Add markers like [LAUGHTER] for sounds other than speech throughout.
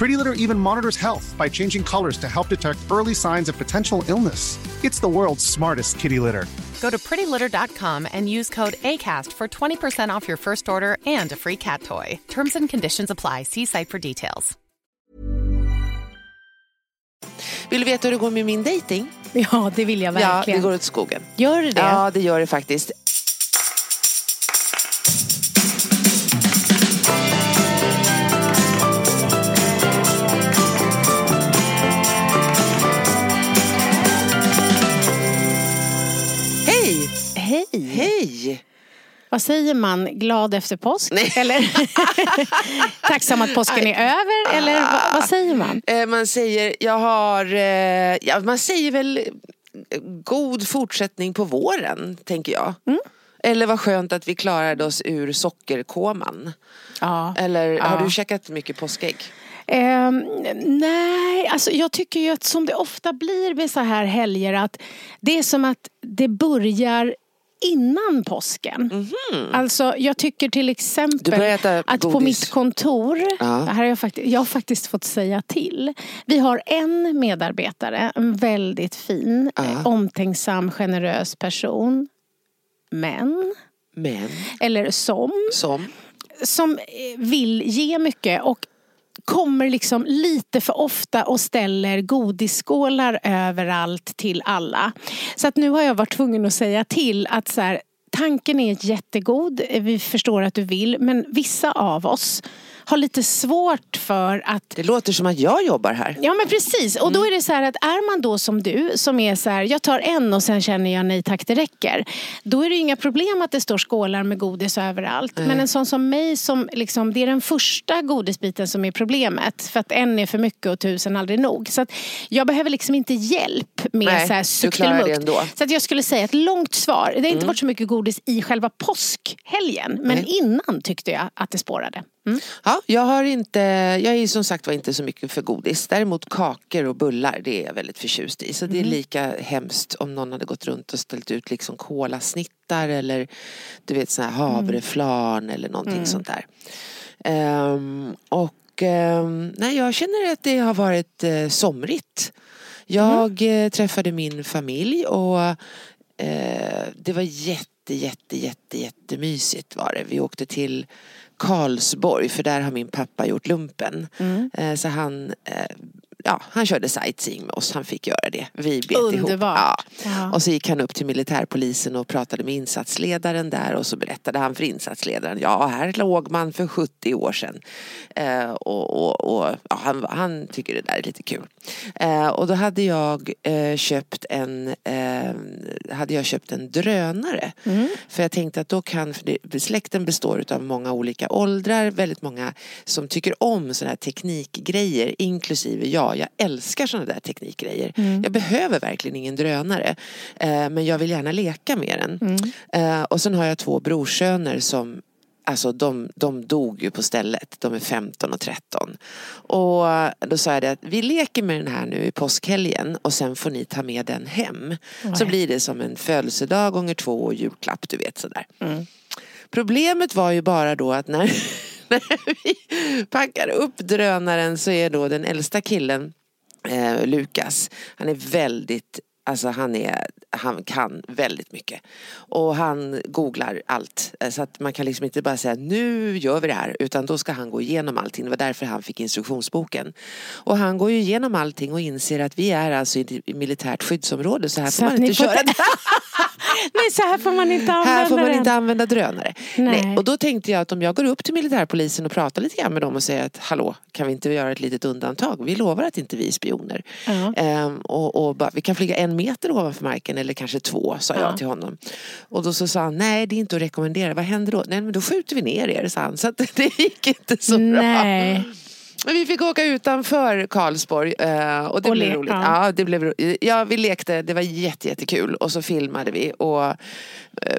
Pretty Litter even monitors health by changing colors to help detect early signs of potential illness. It's the world's smartest kitty litter. Go to prettylitter.com and use code ACAST for 20% off your first order and a free cat toy. Terms and conditions apply. See site for details. Vill du veta hur det går med min dating? Ja, det vill jag Ja, verkligen. det går åt skogen. Gör det det? Ja, det gör det faktiskt. Vad säger man? Glad efter påsk? Nej. Eller [LAUGHS] tacksam att påsken är över? Eller vad, vad säger man? Eh, Man säger, jag har, eh, ja, man säger väl eh, god fortsättning på våren, tänker jag. Mm. Eller vad skönt att vi klarade oss ur sockerkoman. Ja. Eller har Ja. du käkat mycket påskägg? Ehm, nej, alltså jag tycker ju att som det ofta blir med så här helger att det är som att det börjar innan påsken. Alltså jag tycker till exempel att på godis. mitt kontor, Ja. här har jag, faktiskt, jag har faktiskt fått säga till. Vi har en medarbetare, en väldigt fin, Ja. eh, omtänksam, generös person. Men, Men, eller som, som? som eh, vill ge mycket och kommer liksom lite för ofta och ställer godisskålar överallt till alla. Så att nu har jag varit tvungen att säga till att så här, tanken är jättegod, vi förstår att du vill, men vissa av oss har lite svårt för att Det låter som att jag jobbar här. Ja men precis och Mm. då är det så här att är man då som du som är så här jag tar en och sen känner jag nej tack det räcker. Då är det inga problem att det står skålar med godis överallt. Men en sån som mig som liksom det är den första godisbiten som är problemet. För att en är för mycket och tusen aldrig nog. Så att jag behöver liksom inte hjälp med Nej, så här. Mm. Så att jag skulle säga ett långt svar. Det har inte varit så mycket godis i själva påskhelgen. Men Nej. innan tyckte jag att det spårade. Mm. Ja, jag har inte, jag är som sagt var inte så mycket för godis. Däremot kakor och bullar, det är jag väldigt förtjust i. Så det är Mm. lika hemskt om någon hade gått runt och ställt ut liksom kolasnittar eller du vet sån här Mm. havreflarn eller någonting sånt där. Ehm, och ehm, nej, jag känner att det har varit eh, somrigt. Jag Mm. eh, träffade min familj och eh, det var jätte, jätte, jätte, jättemysigt var det. Vi åkte till Karlsborg för där har min pappa gjort lumpen. Mm. Eh, så han, eh, ja, han körde sightseeing med oss, han fick göra det. Vi bet ihop. Underbart. Ja. Ja. Och så gick han upp till militärpolisen och pratade med insatsledaren där och så berättade han för insatsledaren, ja här låg man för 70 år sedan. Eh, och och, och ja, han, han tycker det där är lite kul. Eh, och då hade jag eh, köpt en eh, hade jag köpt en drönare. För jag tänkte att då kan, för släkten består av många olika åldrar, väldigt många som tycker om sådana här teknikgrejer, inklusive jag. Jag älskar sådana där teknikgrejer. Jag behöver verkligen ingen drönare. Eh, men jag vill gärna leka med den. Eh, och sen har jag två brorsöner som Alltså de, de dog ju på stället. De är 15 och 13. Och då sa jag det att vi leker med den här nu i påskhelgen och sen får ni ta med den hem. Så blir det som en födelsedag gånger två och julklapp, du vet sådär. Problemet var ju bara då att när vi packar upp drönaren så är då den äldsta killen eh, Lukas, han är väldigt Alltså han, är, han kan väldigt mycket. Och han googlar allt. Eh, så att man kan liksom inte bara säga nu gör vi det här. Utan då ska han gå igenom allting. Det var därför han fick instruktionsboken. Och han går ju igenom allting och inser att vi är alltså i ett militärt skyddsområde. Så här Så får man inte köra. inte- [LAUGHS] Nej, så här får man inte använda Här får man den. inte använda drönare. Nej. Nej. Och då tänkte jag att om jag går upp till militärpolisen och pratar lite grann med dem och säger att hallå, kan vi inte göra ett litet undantag? Vi lovar att inte vi är spioner. Ja. Ehm, och, och bara, vi kan flyga en meter ovanför marken eller kanske två, sa Ja. jag till honom. Och då så sa han, nej det är inte att rekommendera. Vad händer då? Nej men då skjuter vi ner er, sa han. Så att [LAUGHS] det gick inte så bra. Nej. Men vi fick åka utanför Karlsborg eh, och det Och blev le- roligt. ja. Det blev ro- ja, vi lekte, det var jätte, jättekul och så filmade vi och eh,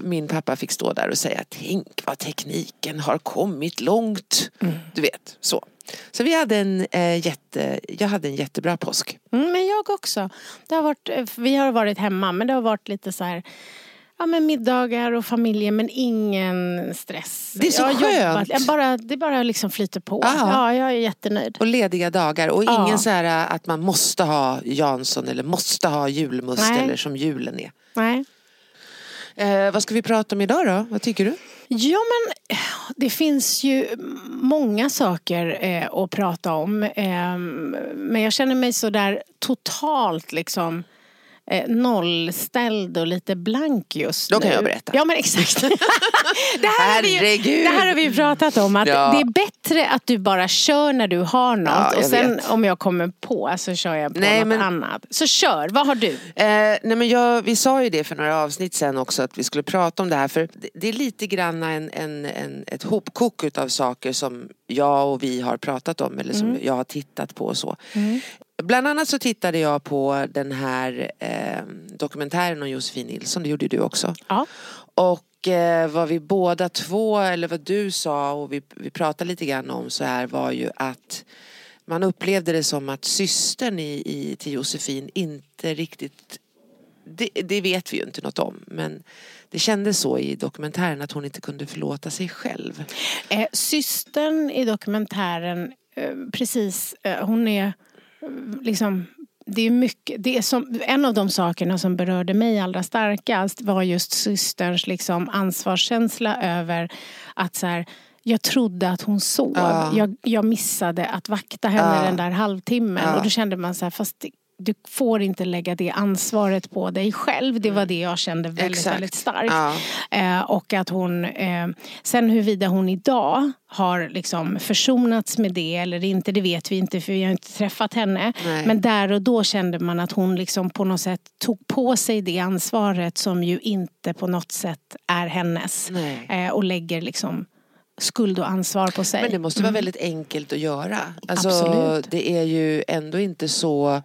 min pappa fick stå där och säga tänk vad tekniken har kommit långt. Mm. Du vet, så. Så vi hade en eh, jätte, jag hade en jättebra påsk. Mm, men jag också. Det har varit, eh, vi har varit hemma men det har varit lite så här Ja men middagar och familjen men ingen stress. Det är så jag jobbat, skönt. jag bara, det bara liksom flyter på. Ja. Ja, jag är jättenöjd. Och lediga dagar och Ja. ingen så här eh, att man måste ha Jansson eller måste ha julmust Nej. eller som julen är. Nej. Eh, vad ska vi prata om idag då? Vad tycker du? Ja men det finns ju många saker eh, att prata om. Eh, men jag känner mig så där totalt liksom eh, nollställd och lite blank just Då kan nu. jag berätta. Ja men exakt. [LAUGHS] det, här har vi ju, Herregud. det här har vi ju pratat om. Att Ja. Det är bättre att du bara kör när du har något. Ja, och sen vet. om jag kommer på så kör jag på Nej, något men- annat. Så kör, vad har du? Eh, nej men jag, vi sa ju det för några avsnitt sen också att vi skulle prata om det här för det, är lite grann en, en, en, ett hopkok utav saker som jag och vi har pratat om eller som jag har tittat på och så. Bland annat så tittade jag på den här eh, dokumentären om Josefin Nilsson, det gjorde du också. Ja. Och eh, vad vi båda två, eller vad du sa och vi, vi pratade lite grann om så här var ju att man upplevde det som att systern i, i, till Josefin inte riktigt det, det vet vi ju inte något om men det kändes så i dokumentären att hon inte kunde förlåta sig själv. Eh, systern i dokumentären, eh, precis, eh, hon är liksom det är mycket, det är som, en av de sakerna som berörde mig allra starkast var just systerns liksom ansvarskänsla över att så här, jag trodde att hon sov. Ja. Jag, jag missade att vakta henne Ja. den där halvtimmen. Ja. Och då kände man så här, fast det, du får inte lägga det ansvaret på dig själv. Det var det jag kände väldigt, Mm. Exakt. väldigt starkt. Ja. Eh, och att hon, eh, sen huruvida hon idag har liksom försonats med det eller inte, det vet vi inte för vi har inte träffat henne. Nej. Men där och då kände man att hon liksom på något sätt tog på sig det ansvaret som ju inte på något sätt är hennes. Eh, och lägger liksom skuld och ansvar på sig. Men det måste vara väldigt enkelt att göra. Alltså, Absolut. Det är ju ändå inte så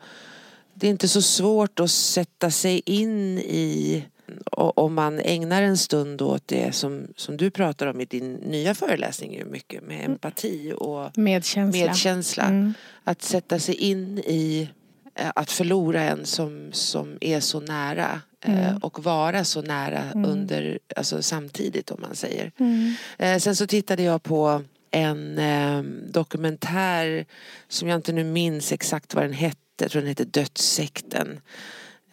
Det är inte så svårt att sätta sig in i om man ägnar en stund åt det som, som du pratar om i din nya föreläsning ju mycket med empati och Medkänsla. medkänsla. Mm. Att sätta sig in i eh, att förlora en som, som är så nära eh, Mm. och vara så nära under, alltså samtidigt om man säger. Mm. Eh, sen så tittade jag på en eh, dokumentär som jag inte nu minns exakt vad den hette. Jag tror den hette Dödssekten.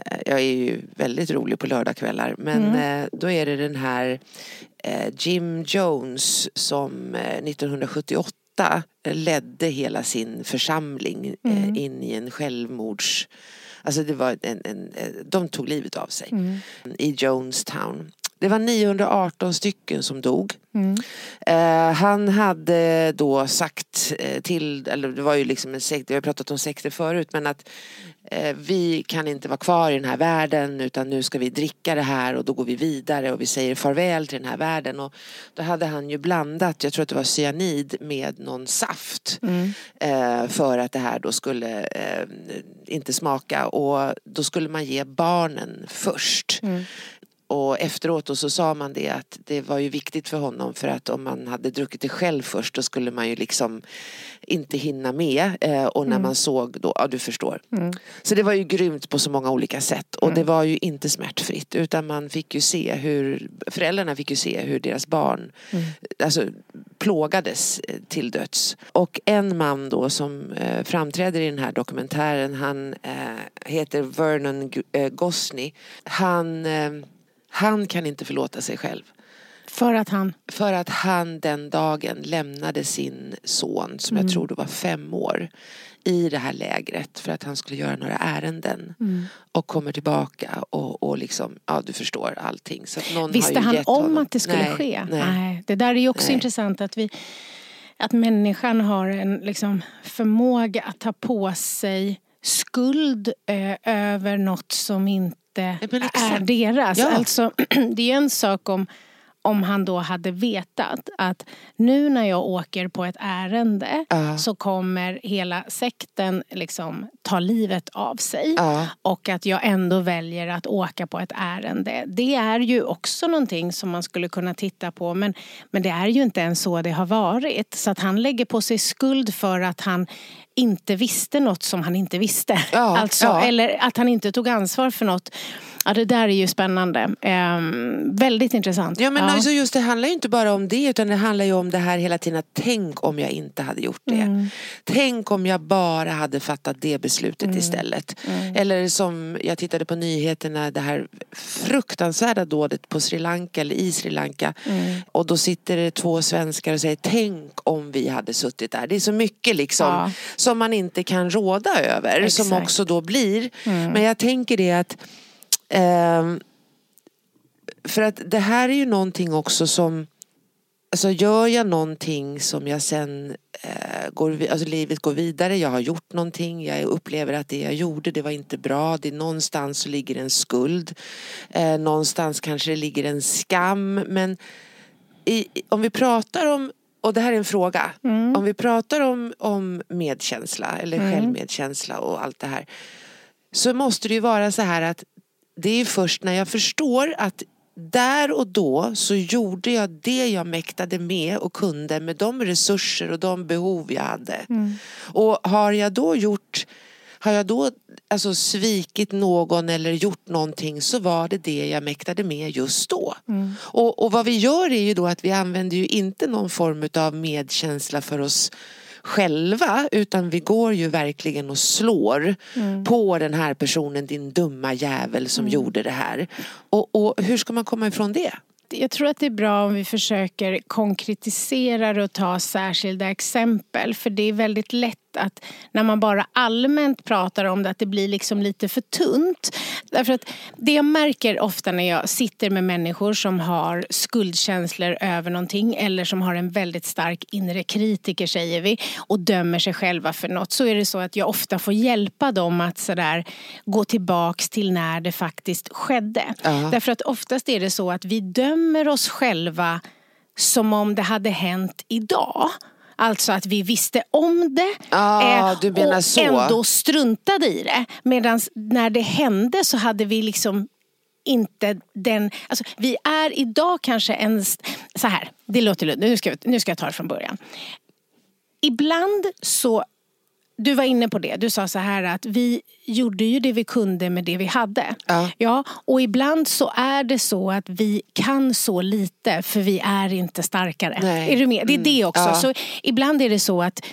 Eh, jag är ju väldigt rolig på lördagskvällar men Mm. eh, då är det den här eh, Jim Jones som eh, 1978 ledde hela sin församling Mm. in i en självmords... Alltså det var en, en, de tog livet av sig Mm. i Jonestown. Det var 918 stycken som dog. Mm. Eh, han hade då sagt eh, till, eller det var ju liksom en sekt, jag har pratat om sekter förut, men att eh, vi kan inte vara kvar i den här världen utan nu ska vi dricka det här och då går vi vidare och vi säger farväl till den här världen. Och då hade han ju blandat, jag tror att det var cyanid med någon saft Mm. eh, för att det här då skulle eh, inte smaka och då skulle man ge barnen först. Mm. Och efteråt och så sa man det att det var ju viktigt för honom för att om man hade druckit det själv först då skulle man ju liksom inte hinna med eh, och när man såg då, ja du förstår. Så det var ju grymt på så många olika sätt och det var ju inte smärtfritt utan man fick ju se hur, föräldrarna fick ju se hur deras barn alltså, plågades eh, till döds. Och en man då som eh, framträder i den här dokumentären han eh, heter Vernon Gosney. Han, han kan inte förlåta sig själv. För att han... För att han den dagen lämnade sin son, som jag tror då var fem år, i det här lägret för att han skulle göra några ärenden. Och kommer tillbaka och, och liksom, ja du förstår allting. Så någon Visste han om honom- att det skulle nej, ske? Nej. Det där är ju också Nej. intressant att vi att människan har en liksom, förmåga att ta på sig skuld eh, över något som inte men exakt. är deras. Ja. Alltså, [CLEARS THROAT] det är en sak om om han då hade vetat att nu när jag åker på ett ärende Ja. så kommer hela sekten liksom ta livet av sig. Ja. Och att jag ändå väljer att åka på ett ärende. Det är ju också någonting som man skulle kunna titta på. Men, men det är ju inte ens så det har varit. Så att han lägger på sig skuld för att han inte visste något som han inte visste. Ja, [LAUGHS] alltså, ja. Eller att han inte tog ansvar för något. Ja, det där är ju spännande. Ehm, väldigt intressant. Ja men Alltså just det handlar ju inte bara om det utan det handlar ju om det här hela tiden att tänk om jag inte hade gjort det. Mm. Tänk om jag bara hade fattat det beslutet Mm. istället. Eller som jag tittade på nyheterna det här fruktansvärda dådet på Sri Lanka eller i Sri Lanka. Mm. Och då sitter det två svenskar och säger tänk om vi hade suttit där. Det är så mycket liksom Ja. som man inte kan råda över som Exakt. också då blir. Mm. Men jag tänker det att ehm, för att det här är ju någonting också som Alltså gör jag någonting som jag sen eh, går, alltså livet går vidare, jag har gjort någonting, jag upplever att det jag gjorde det var inte bra, det är någonstans så ligger en skuld, eh, någonstans kanske det ligger en skam men i, om vi pratar om, och det här är en fråga, om vi pratar om, om medkänsla eller självmedkänsla och allt det här så måste det ju vara så här att det är först när jag förstår att där och då så gjorde jag det jag mäktade med och kunde med de resurser och de behov jag hade. Och har jag då gjort har jag då alltså svikit någon eller gjort någonting så var det det jag mäktade med just då. Och, och vad vi gör är ju då att vi använder ju inte någon form av medkänsla för oss själva utan vi går ju verkligen och slår på den här personen, din dumma jävel som gjorde det här. Och, och hur ska man komma ifrån det? Jag tror att det är bra om vi försöker konkretisera och ta särskilda exempel. För det är väldigt lätt att när man bara allmänt pratar om det att det blir liksom lite för tunt. Därför att det jag märker ofta när jag sitter med människor som har skuldkänslor över någonting eller som har en väldigt stark inre kritiker säger vi och dömer sig själva för något så är det så att jag ofta får hjälpa dem att sådär gå tillbaks till när det faktiskt skedde. Ja. Därför att oftast är det så att vi dömer oss själva som om det hade hänt idag. Alltså att vi visste om det Ah, du menar och så. ändå struntade i det. Medan när det hände så hade vi liksom inte den... Alltså, vi är idag kanske en... Så här, det låter. Nu ska, nu ska jag ta det från början. Ibland så... Du var inne på det. Du sa så här att vi gjorde ju det vi kunde med det vi hade. Ja. Ja, och ibland så är det så att vi kan så lite för vi är inte starkare. Nej. Är du med? Det är det också. Ja. Så ibland är det så att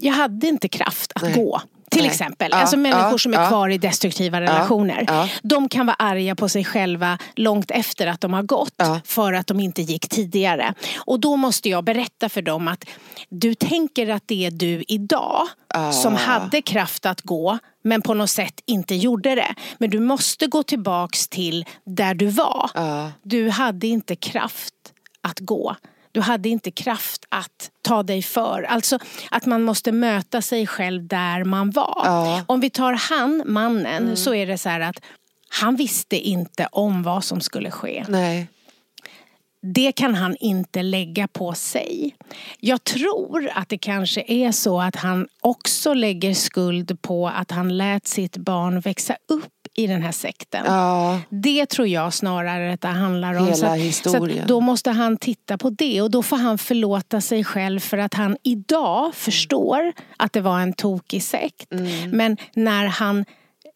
jag hade inte kraft att Nej. gå. Till exempel. Ja, Alltså människor ja, som är kvar i destruktiva relationer. De kan vara arga på sig själva långt efter att de har gått. För att de inte gick tidigare. Och då måste jag berätta för dem att du tänker att det är du idag Ah. som hade kraft att gå men på något sätt inte gjorde det. Men du måste gå tillbaks till där du var. Ja. Du hade inte kraft att gå. Du hade inte kraft att ta dig för. Alltså att man måste möta sig själv där man var. Ja. Om vi tar han, mannen, så är det så här att han visste inte om vad som skulle ske. Nej. Det kan han inte lägga på sig. Jag tror att det kanske är så att han också lägger skuld på att han lät sitt barn växa upp i den här sekten. Ja, Det tror jag snarare att det handlar om. Hela så att, historien. Så då måste han titta på det och då får han förlåta sig själv för att han idag förstår att det var en tokig sekt. Mm. Men när han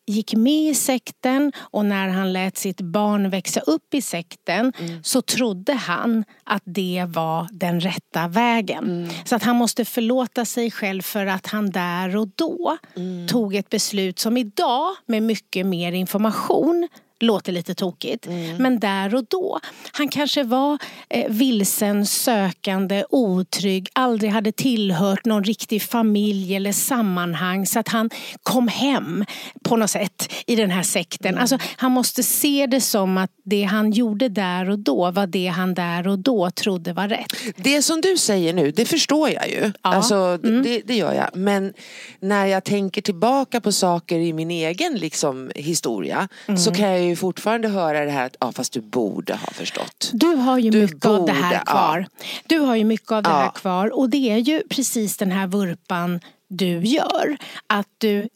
gick med i sekten och när han lät sitt barn växa upp i sekten Mm. så trodde han att det var den rätta vägen. Mm. Så att han måste förlåta sig själv för att han där och då Mm. tog ett beslut som idag med mycket mer information låter lite tokigt. Mm. Men där och då. Han kanske var eh, vilsen, sökande, otrygg, aldrig hade tillhört någon riktig familj eller sammanhang så att han kom hem på något sätt i den här sekten. Mm. Alltså, han måste se det som att det han gjorde där och då var det han där och då trodde var rätt. Det som du säger nu, det förstår jag ju. Ja. Alltså, det, det gör jag. Men när jag tänker tillbaka på saker i min egen liksom, historia så kan jag ju fortfarande höra det här att ja, fast du borde ha förstått. Du har ju Du mycket av det här borde, kvar. Du har ju mycket av det här Ja. kvar och det är ju precis den här vurpan du gör. Att du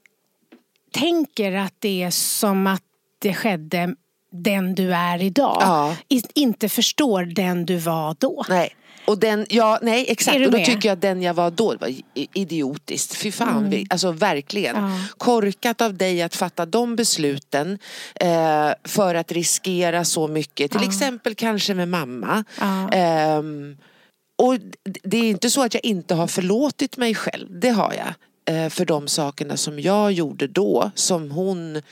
tänker att det är som att det skedde den du är idag. Ja. Inte förstår den du var då. Nej. Och den, ja, nej exakt. Och då med? tycker jag att den jag var då var i- idiotiskt. Fy fan, vi, alltså verkligen. Mm. Ja. Korkat av dig att fatta de besluten eh, för att riskera så mycket. Till exempel kanske med mamma. Ja. Ehm, och det är inte så att jag inte har förlåtit mig själv. Det har jag. Eh, för de sakerna som jag gjorde då. Som hon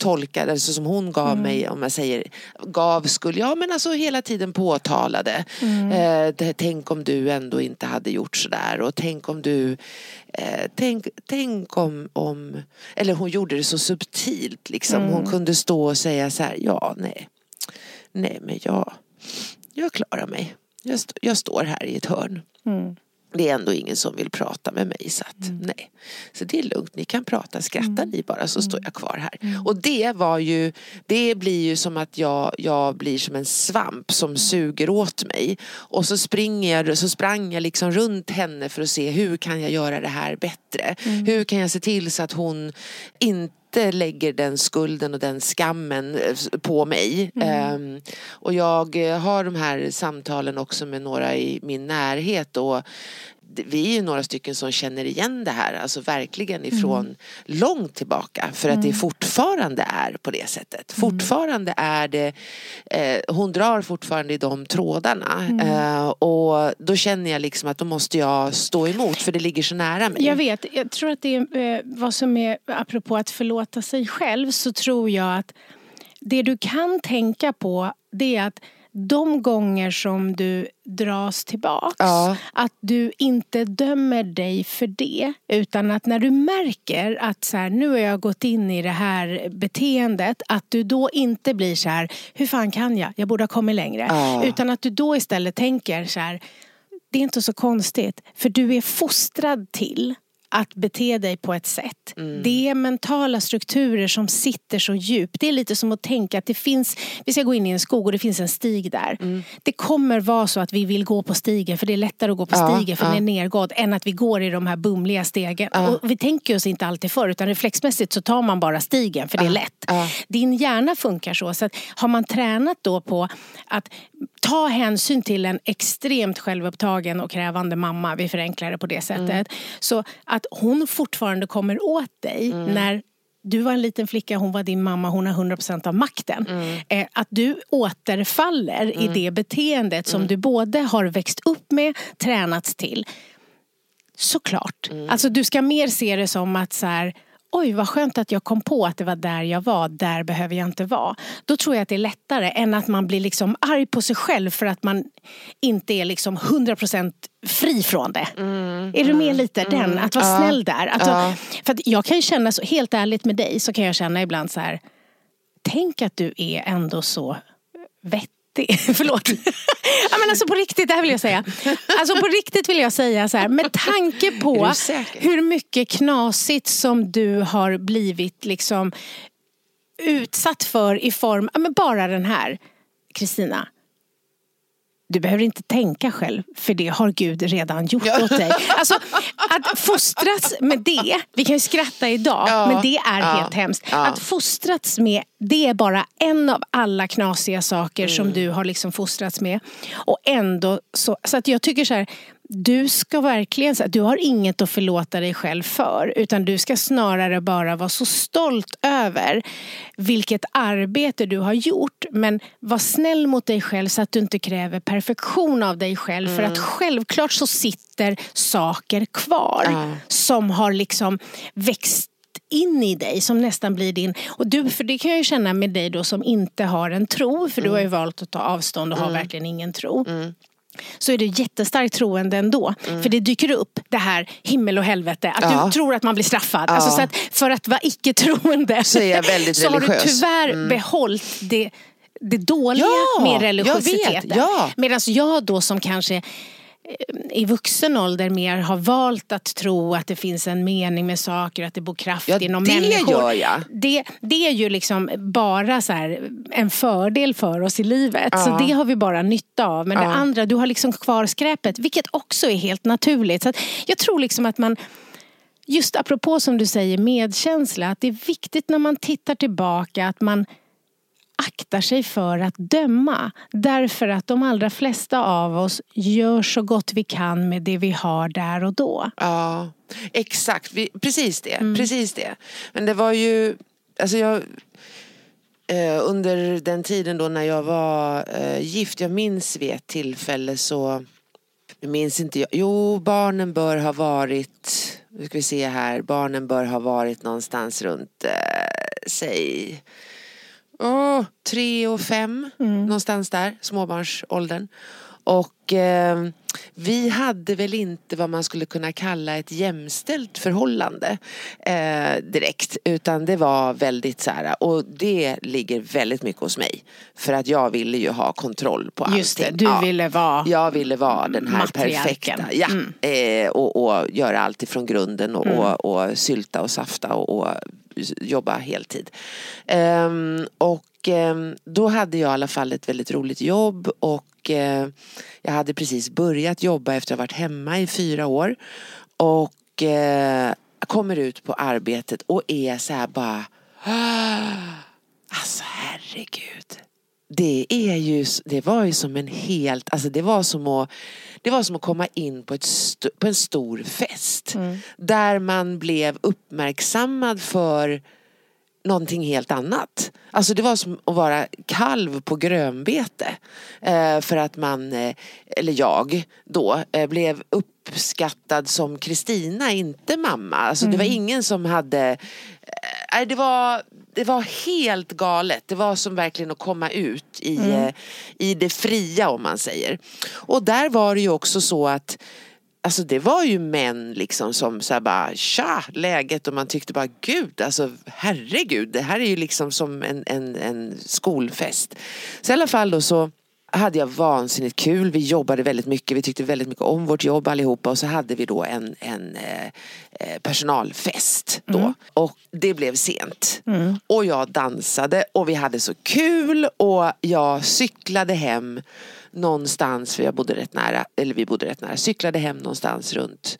tolkade, alltså som hon gav mig, om jag säger gav skulle, ja men alltså hela tiden påtalade. Eh, det, tänk om du ändå inte hade gjort sådär och tänk om du, eh, tänk, tänk om, om, eller hon gjorde det så subtilt liksom. Hon kunde stå och säga så här, ja nej, nej men jag, jag klarar mig. Jag, st- jag står här i ett hörn. Det är ändå ingen som vill prata med mig så att nej. Så det är lugnt, ni kan prata, skrattar ni bara så står jag kvar här. Och det var ju, det blir ju som att jag, jag blir som en svamp som suger åt mig. Och så springer jag, så sprang jag liksom runt henne för att se hur kan jag göra det här bättre? Hur kan jag se till så att hon inte inte lägger den skulden och den skammen eh, på mig. Ehm, och jag eh, har de här samtalen också med några i min närhet och vi är ju några stycken som känner igen det här, alltså verkligen ifrån långt tillbaka. För att det fortfarande är på det sättet. Fortfarande är det, eh, hon drar fortfarande i de trådarna. Eh, och då känner jag liksom att då måste jag stå emot för det ligger så nära mig. Jag vet, jag tror att det är eh, vad som är, apropå att förlåta sig själv, så tror jag att det du kan tänka på det är att de gånger som du dras tillbaks, Ja. att du inte dömer dig för det. Utan att när du märker att så här, nu har jag gått in i det här beteendet, att du då inte blir så här, hur fan kan jag? Jag borde ha kommit längre. Ja. Utan att du då istället tänker så här, det är inte så konstigt. För du är fostrad till att bete dig på ett sätt. Mm. Det är mentala strukturer som sitter så djupt. Det är lite som att tänka att det finns, vi ska gå in i en skog och det finns en stig där. Mm. Det kommer vara så att vi vill gå på stigen för det är lättare att gå på Ja, stigen för ja. den är nergådd än att vi går i de här bumliga stegen. Och vi tänker oss inte alltid för utan reflexmässigt så tar man bara stigen för det är lätt. ja. Din hjärna funkar så. så att har man tränat då på att ta hänsyn till en extremt självupptagen och krävande mamma, vi förenklar det på det sättet. Mm. Så att hon fortfarande kommer åt dig Mm. när du var en liten flicka, hon var din mamma, hon har 100% av makten. Mm. Eh, att du återfaller i det beteendet Mm. som du både har växt upp med, tränats till. Såklart. Mm. Alltså du ska mer se det som att så här, oj vad skönt att jag kom på att det var där jag var, där behöver jag inte vara. Då tror jag att det är lättare än att man blir liksom arg på sig själv för att man inte är liksom 100% fri från det. är du med lite den? Att vara snäll där. Alltså, Ja. För att jag kan ju känna, så, helt ärligt med dig, så kan jag känna ibland så här, tänk att du är ändå så vettig. [LAUGHS] Förlåt. ja, men alltså på riktigt, det här vill jag säga. Alltså på riktigt vill jag säga så här, med tanke på hur mycket knasigt som du har blivit liksom utsatt för i form, ja, men bara den här, Kristina. Du behöver inte tänka själv, för det har Gud redan gjort ja. åt dig. Alltså, att fostras med det, vi kan ju skratta idag, ja. men det är ja. helt hemskt. Att fostrats med, det är bara en av alla knasiga saker mm. som du har liksom fostrats med. Och ändå, så, så att jag tycker så här, du ska verkligen, du har inget att förlåta dig själv för utan du ska snarare bara vara så stolt över vilket arbete du har gjort men var snäll mot dig själv så att du inte kräver perfektion av dig själv mm. för att mm. självklart så sitter saker kvar mm. som har liksom växt in i dig som nästan blir din... Och du, för det kan jag ju känna med dig då som inte har en tro för mm. du har ju valt att ta avstånd och mm. har verkligen ingen tro. Så är du jättestarkt troende ändå. Mm. För det dyker upp det här himmel och helvete. Att ja. du tror att man blir straffad. Ja. Alltså, så att för att vara icke-troende så, är jag [LAUGHS] så har du tyvärr mm. behållit det, det dåliga ja, med religiositeten. Ja. Medan jag då som kanske i vuxen ålder mer har valt att tro att det finns en mening med saker, att det bor kraft ja, inom det människor. Gör jag. Det, det är ju liksom bara så här, en fördel för oss i livet. Ja. Så det har vi bara nytta av. Men ja. det andra, du har liksom kvar skräpet, vilket också är helt naturligt. Så jag tror liksom att man Just apropå som du säger medkänsla, att det är viktigt när man tittar tillbaka att man aktar sig för att döma. Därför att de allra flesta av oss gör så gott vi kan med det vi har där och då. Ja, exakt. Vi, precis det. Mm. Precis det. Men det var ju, alltså jag eh, under den tiden då när jag var eh, gift, jag minns vid ett tillfälle så jag minns inte jag. Jo, barnen bör ha varit, nu ska vi se här, barnen bör ha varit någonstans runt, eh, säg oh, tre och fem, mm. någonstans där, småbarnsåldern. Och eh, vi hade väl inte vad man skulle kunna kalla ett jämställt förhållande eh, direkt. Utan det var väldigt så här, och det ligger väldigt mycket hos mig. För att jag ville ju ha kontroll på allt. Just det, du ja, ville vara Jag ville vara den här perfekta. Ja, mm. eh, och, och göra allt ifrån grunden och, mm. och, och sylta och safta och, och jobba heltid. Um, och um, då hade jag i alla fall ett väldigt roligt jobb och uh, jag hade precis börjat jobba efter att ha varit hemma i fyra år. Och uh, kommer ut på arbetet och är så här bara ah, Alltså herregud. Det är ju, det var ju som en helt, alltså det var som att det var som att komma in på, ett på en stor fest. Mm. Där man blev uppmärksammad för någonting helt annat. Alltså det var som att vara kalv på grönbete. Eh, för att man, eh, eller jag då, eh, blev uppskattad som Kristina, inte mamma. Alltså mm. det var mm. ingen som hade, eh, det var det var helt galet. Det var som verkligen att komma ut i, mm. Eh, i det fria om man säger. Och där var det ju också så att Alltså det var ju män liksom som så bara tja läget och man tyckte bara gud alltså herregud det här är ju liksom som en, en, en skolfest. Så i alla fall då så hade jag vansinnigt kul. Vi jobbade väldigt mycket. Vi tyckte väldigt mycket om vårt jobb allihopa. Och så hade vi då en, en eh, eh, personalfest då. Mm. Och det blev sent. Mm. Och jag dansade och vi hade så kul. Och jag cyklade hem någonstans, för jag bodde rätt nära, eller vi bodde rätt nära. Cyklade hem någonstans runt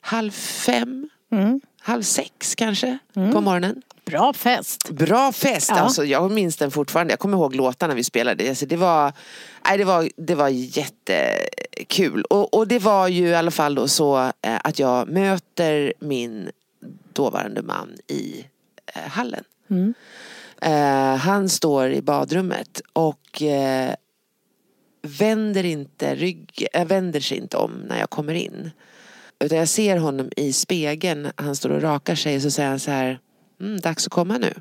halv fem. Mm. Halv sex kanske mm. på morgonen. Bra fest. Bra fest, ja. alltså, jag minns den fortfarande. Jag kommer ihåg låtarna vi spelade. Alltså, det, var, nej, det, var, det var jättekul. Och, och det var ju i alla fall då så eh, att jag möter min dåvarande man i eh, hallen. Mm. Eh, han står i badrummet och eh, vänder, inte rygg, äh, vänder sig inte om när jag kommer in. Utan jag ser honom i spegeln, han står och rakar sig och så säger han så här mm, dags att komma nu.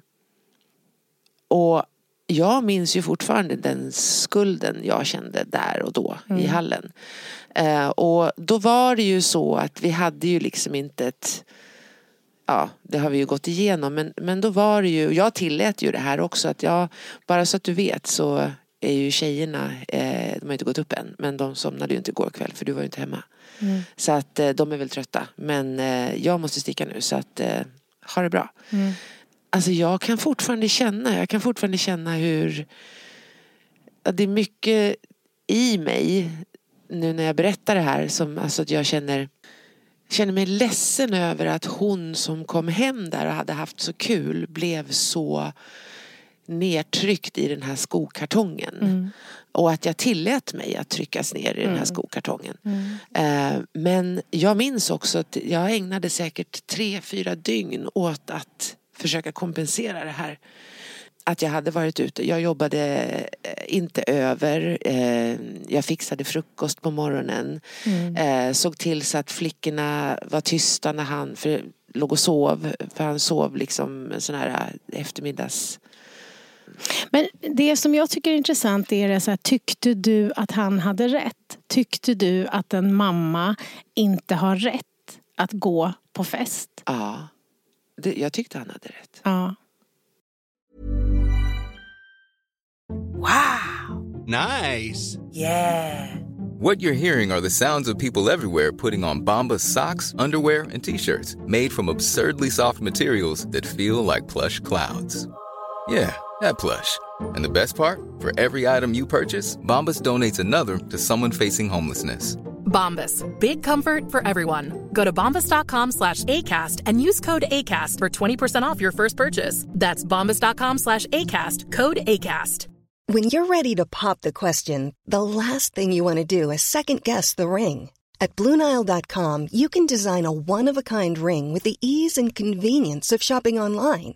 Och jag minns ju fortfarande den skulden jag kände där och då mm. i hallen. Eh, och då var det ju så att vi hade ju liksom inte ett Ja, det har vi ju gått igenom men, men då var det ju, jag tillät ju det här också att jag, bara så att du vet så är ju tjejerna, eh, de har inte gått upp än men de somnade ju inte igår kväll för du var ju inte hemma. Mm. Så att eh, de är väl trötta men eh, jag måste sticka nu så att ha det bra. Mm. Alltså jag kan fortfarande känna, jag kan fortfarande känna hur det är mycket i mig nu när jag berättar det här som alltså att jag känner känner mig ledsen över att hon som kom hem där och hade haft så kul blev så nedtryckt i den här skokartongen. Mm. Och att jag tillät mig att tryckas ner i den här mm. skokartongen. Mm. Eh, men jag minns också att jag ägnade säkert tre, fyra dygn åt att försöka kompensera det här att jag hade varit ute. Jag jobbade eh, inte över. Eh, jag fixade frukost på morgonen. Mm. Eh, såg till så att flickorna var tysta när han för, låg och sov. För han sov liksom en sån här eftermiddags... Men det som jag tycker är intressant är det så här, tyckte du att han hade rätt? Tyckte du att en mamma inte har rätt att gå på fest? Ja, det, jag tyckte han hade rätt. Ja. Wow. Nice. Yeah. What you're hearing are the sounds of people everywhere putting on Bombas socks, underwear, and t-shirts made from absurdly soft materials that feel like plush clouds. Yeah, that plush. And the best part? For every item you purchase, Bombas donates another to someone facing homelessness. Bombas. Big comfort for everyone. Go to bombas.com slash ACAST and use code ACAST for 20% off your first purchase. That's bombas.com slash ACAST. Code ACAST. When you're ready to pop the question, the last thing you want to do is second guess the ring. At Bluenile.com, you can design a one-of-a-kind ring with the ease and convenience of shopping online.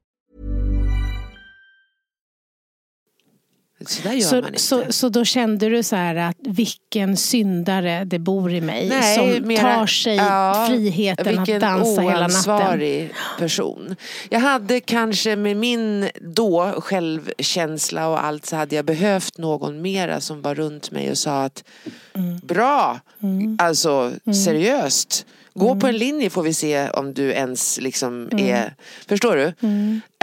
Så där gör så, man inte. Så, så då kände du så här att vilken syndare det bor i mig Nej, som mera, tar sig ja, friheten att dansa hela natten. Vilken person. Jag hade kanske med min då självkänsla och allt så hade jag behövt någon mera som var runt mig och sa att mm. bra, mm. alltså mm. seriöst. Gå på en mm. linje får vi se om du ens liksom mm. är, förstår du?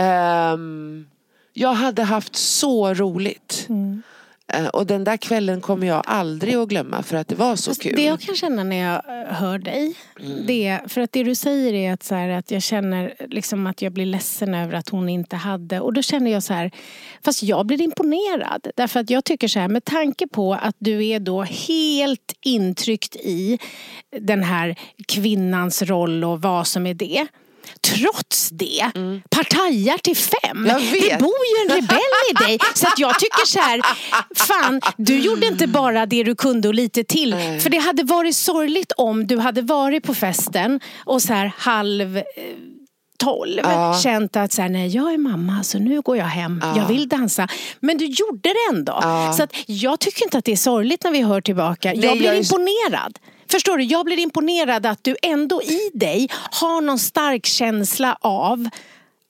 Um, jag hade haft så roligt. Mm. Och den där kvällen kommer jag aldrig att glömma för att det var så kul. Det jag kan känna när jag eh, hör dig, mm. det, för att det du säger är att, så här, att jag känner liksom att jag blir ledsen över att hon inte hade. Och då känner jag så här, fast jag blir imponerad. Därför att jag tycker så här, med tanke på att du är då helt intryckt i den här kvinnans roll och vad som är det. Trots det mm. partajar till fem. Det bor ju en rebell i dig. Så att jag tycker så här, fan, du gjorde inte bara det du kunde och lite till. Mm. För det hade varit sorgligt om du hade varit på festen och så här halv eh, tolv ja. känt att så här, nej, jag är mamma så nu går jag hem, ja. jag vill dansa. Men du gjorde det ändå. Ja. Så att jag tycker inte att det är sorgligt när vi hör tillbaka. Nej, jag blir jag imponerad. Förstår du, jag blir imponerad att du ändå i dig har någon stark känsla av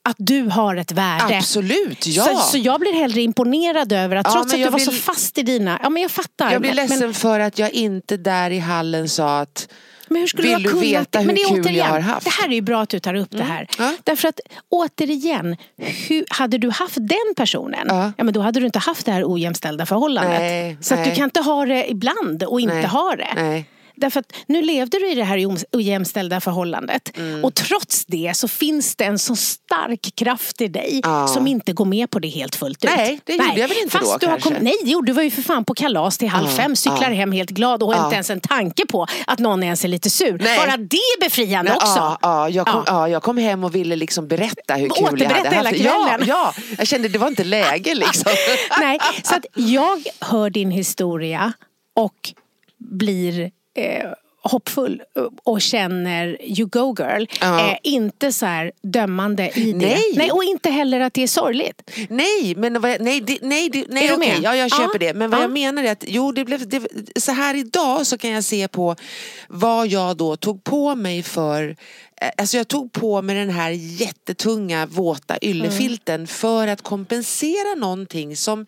att du har ett värde. Absolut, ja. Så, så jag blir hellre imponerad över att Ja, trots att du jag var så blir- fast i dina... Ja men jag fattar. Jag blir ledsen Men, för att jag inte där i hallen sa att men hur skulle Vill du du veta hur men det är kul jag återigen, har haft? Det här är ju bra att du tar upp det här. Ja. Därför att återigen, hur, hade du haft den personen, Ja. ja. men då hade du inte haft det här ojämställda förhållandet. Nej, så att nej. du kan inte ha det ibland och inte Nej, ha det. nej. Därför att nu levde du i det här ojäm- ojämställda förhållandet. Mm. Och trots det så finns det en så stark kraft i dig Ja. som inte går med på det helt fullt ut. Nej, det gjorde jag väl inte Fast då, du har kanske. kommit, Nej, gjorde du var ju för fan på kalas till halv Ja, fem, cyklar ja. hem helt glad och har Ja. inte ens en tanke på att någon ens är lite sur. Nej. Bara det är befriande också. Ja, ja, jag kom, Ja. ja. jag kom hem och ville liksom berätta hur kul jag hade hela haft. Ja, kvällen. ja, jag kände det var inte läge [LAUGHS] liksom. Nej, så att jag hör din historia och blir eh, hoppfull och känner you go girl. Ja. Eh, inte så här dömande i det. Nej. Nej, och inte heller att det är sorgligt. Nej, men vad jag, nej, det, nej, det, nej okej, ja, jag köper Ja, det. Men vad ja. jag menar är att jo, det blev, det, så här idag så kan jag se på vad jag då tog på mig för eh, Alltså jag tog på mig den här jättetunga våta yllefilten Mm. för att kompensera någonting som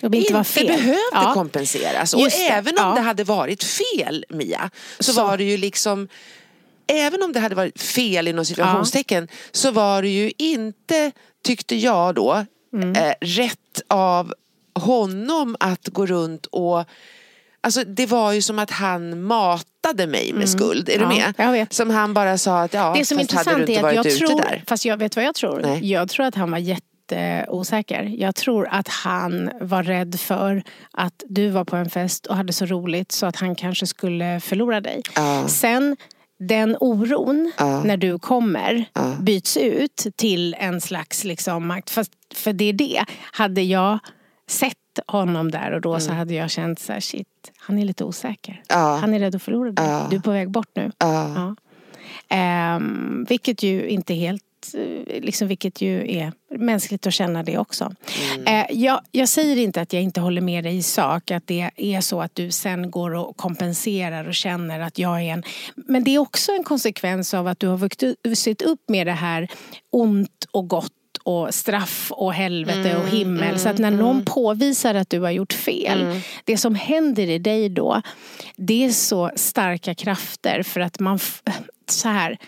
Det inte var fel. behövde Ja. kompenseras. Och Just det, även om ja. det hade varit fel Mia, så, Så. var det ju liksom Även om det hade varit fel inom situationstecken så var det ju inte, tyckte jag då, Mm. eh, rätt av honom att gå runt och Alltså det var ju som att han matade mig med skuld, är Mm. Ja, du med? jag vet. Som han bara sa att ja, Det som är fast hade du intressant inte är att varit jag ute tror, där. fast jag vet vad jag tror. Nej. Jag tror att han var jätteosäker. Jag tror att han var rädd för att du var på en fest och hade så roligt så att han kanske skulle förlora dig. Ja. Sen den oron Ja. när du kommer Ja. byts ut till en slags liksom makt. Fast för det är det. Hade jag sett honom där och då så hade jag känt så här, shit, han är lite osäker. Mm. Han är rädd att förlora dig. Du är på väg bort nu. Ehm, vilket ju inte är helt Liksom, vilket ju är mänskligt att känna det också. Eh, jag, jag säger inte att jag inte håller med dig i sak. Att det är så att du sen går och kompenserar och känner att jag är en... Men det är också en konsekvens av att du har vuxit- upp med det här ont och gott och straff och helvete och himmel. så att när någon påvisar att du har gjort fel. Det som händer i dig då. Det är så starka krafter för att man... Så här.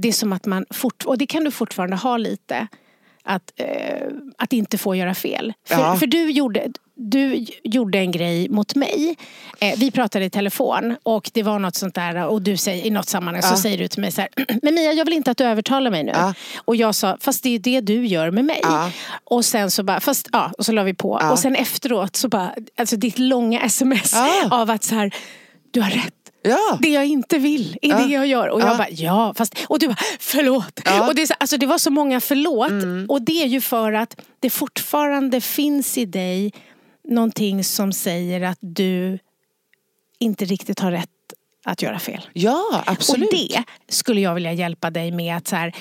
Det är som att man fort, och det kan du fortfarande ha lite. Att, eh, att inte få göra fel. För, Ja. för du, gjorde, du gjorde en grej mot mig. Eh, vi pratade i telefon och det var något sånt där och du säger i något sammanhang så säger du till mig så här. [CLEARS THROAT] Men Mia jag vill inte att du övertalar mig nu. Ja. Och jag sa fast det är det du gör med mig. Ja. Och sen så bara, fast ja, och så la vi på. Ja. Och sen efteråt så bara, alltså ditt långa sms Ja. av att så här, du har rätt. Ja. Det jag inte vill är Ja. det jag gör. Och jag Ja. bara, ja, fast... Och du bara, förlåt. Ja. Och det, så, alltså, det var så många förlåt. Mm. Och det är ju för att det fortfarande finns i dig någonting som säger att du inte riktigt har rätt att göra fel. Ja, absolut. Och det skulle jag vilja hjälpa dig med att så här,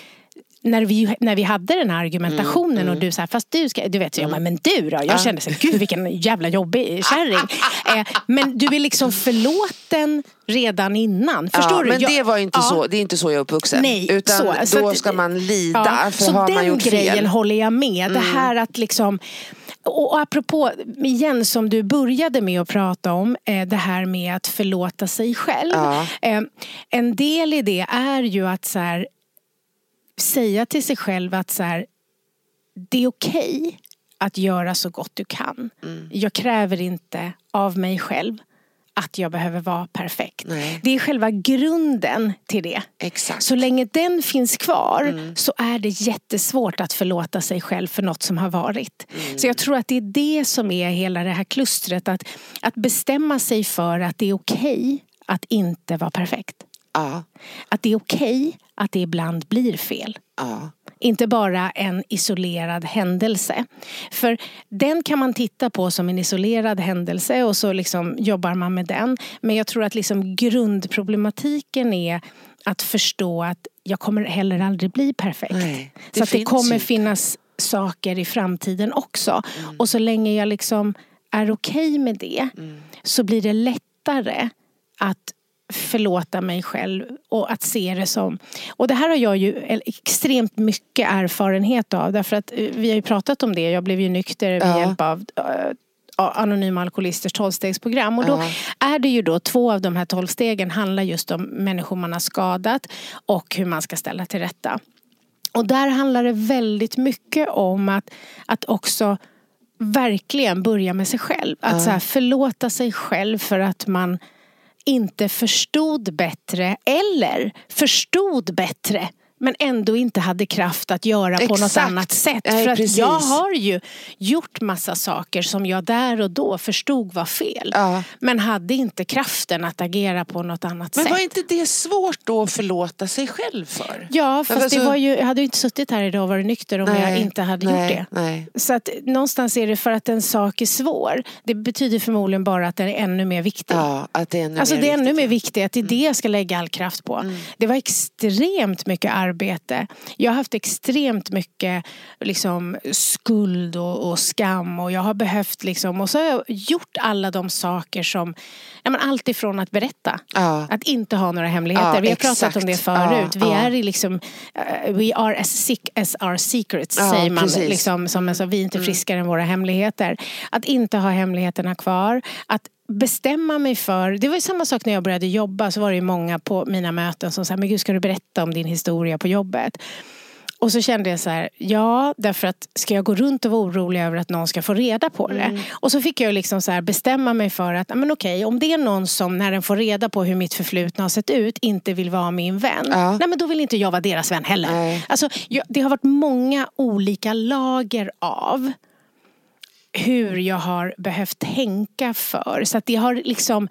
när vi, när vi hade den här argumentationen Mm, och du sa fast du ska, du vet, så jag bara, men du då? Jag kände så gud vilken jävla jobbig kärring. [LAUGHS] eh, men du är liksom förlåten redan innan. Förstår ja, du? Men Jag- det, var inte Ja. så, det är inte så jag är uppvuxen. Nej, Utan så. Så då att- ska man lida Ja, för så har den man gjort grejen fel. håller jag med. Det här att liksom och och apropå, igen som du började med att prata om, eh, det här med att förlåta sig själv. Ja. Eh, en del i det är ju att så här, säga till sig själv att så här, det är okej att göra så gott du kan. Mm. Jag kräver inte av mig själv att jag behöver vara perfekt. Nej. Det är själva grunden till det. Exakt. Så länge den finns kvar Mm. så är det jättesvårt att förlåta sig själv för något som har varit. Mm. Så jag tror att det är det som är hela det här klustret. Att, att bestämma sig för att det är okej att inte vara perfekt. Ja, Att det är okej att det ibland blir fel. ja. Inte bara en isolerad händelse. För den kan man titta på som en isolerad händelse och så liksom jobbar man med den. Men jag tror att liksom grundproblematiken är att förstå att jag kommer heller aldrig bli perfekt. Nej, så att det kommer ju finnas saker i framtiden också. Och så länge jag liksom är okej med det så blir det lättare att förlåta mig själv och att se det som... Och det här har jag ju extremt mycket erfarenhet av därför att eh, vi har ju pratat om det. Jag blev ju nykter med Ja. hjälp av eh, Anonyma Alkoholisters tolvstegsprogram. Och då Ja. är det ju då två av de här tolvstegen handlar just om människor man har skadat och hur man ska ställa till rätta. Och där handlar det väldigt mycket om att, att också verkligen börja med sig själv. Att så här, förlåta sig själv för att man inte förstod bättre eller förstod bättre men ändå inte hade kraft att göra på något annat sätt. Nej, för att precis. jag har ju gjort massa saker som jag där och då förstod var fel. Ja. Men hade inte kraften att agera på något annat Men sätt. var inte det svårt då att förlåta sig själv för? Ja, fast Alltså- det var ju, jag hade ju inte suttit här idag och varit nykter om jag Nej, inte hade nej, gjort det. Nej. Så att någonstans är det för att en sak är svår. Det betyder förmodligen bara att den är ännu mer viktig. Ja, att det är ännu Alltså mer det är ännu viktigt, mer viktigt att det är det jag ska lägga all kraft på. Det var extremt mycket arbete. Jag har haft extremt mycket liksom, skuld och, och skam och jag har behövt liksom, och så har jag gjort alla de saker som, ja, men allt ifrån att berätta, Ja. att inte ha några hemligheter. Ja, Vi har pratat exakt. om det förut. Ja, Vi är liksom, eh, we are as sick as our secrets säger man. precis. Liksom, som, alltså, vi är inte Mm. friskare än våra hemligheter. Att inte ha hemligheterna kvar. Att bestämma mig för, det var ju samma sak när jag började jobba så var det ju många på mina möten som sa, men gud ska du berätta om din historia på jobbet? Och så kände jag så här, ja därför att ska jag gå runt och vara orolig över att någon ska få reda på det? Mm. Och så fick jag liksom så bestämma mig för att, men okej om det är någon som när den får reda på hur mitt förflutna har sett ut inte vill vara min vän. Ja. Nej men då vill inte jag vara deras vän heller. Nej. Alltså, jag, det har varit många olika lager av hur jag har behövt tänka för. Så att det har liksom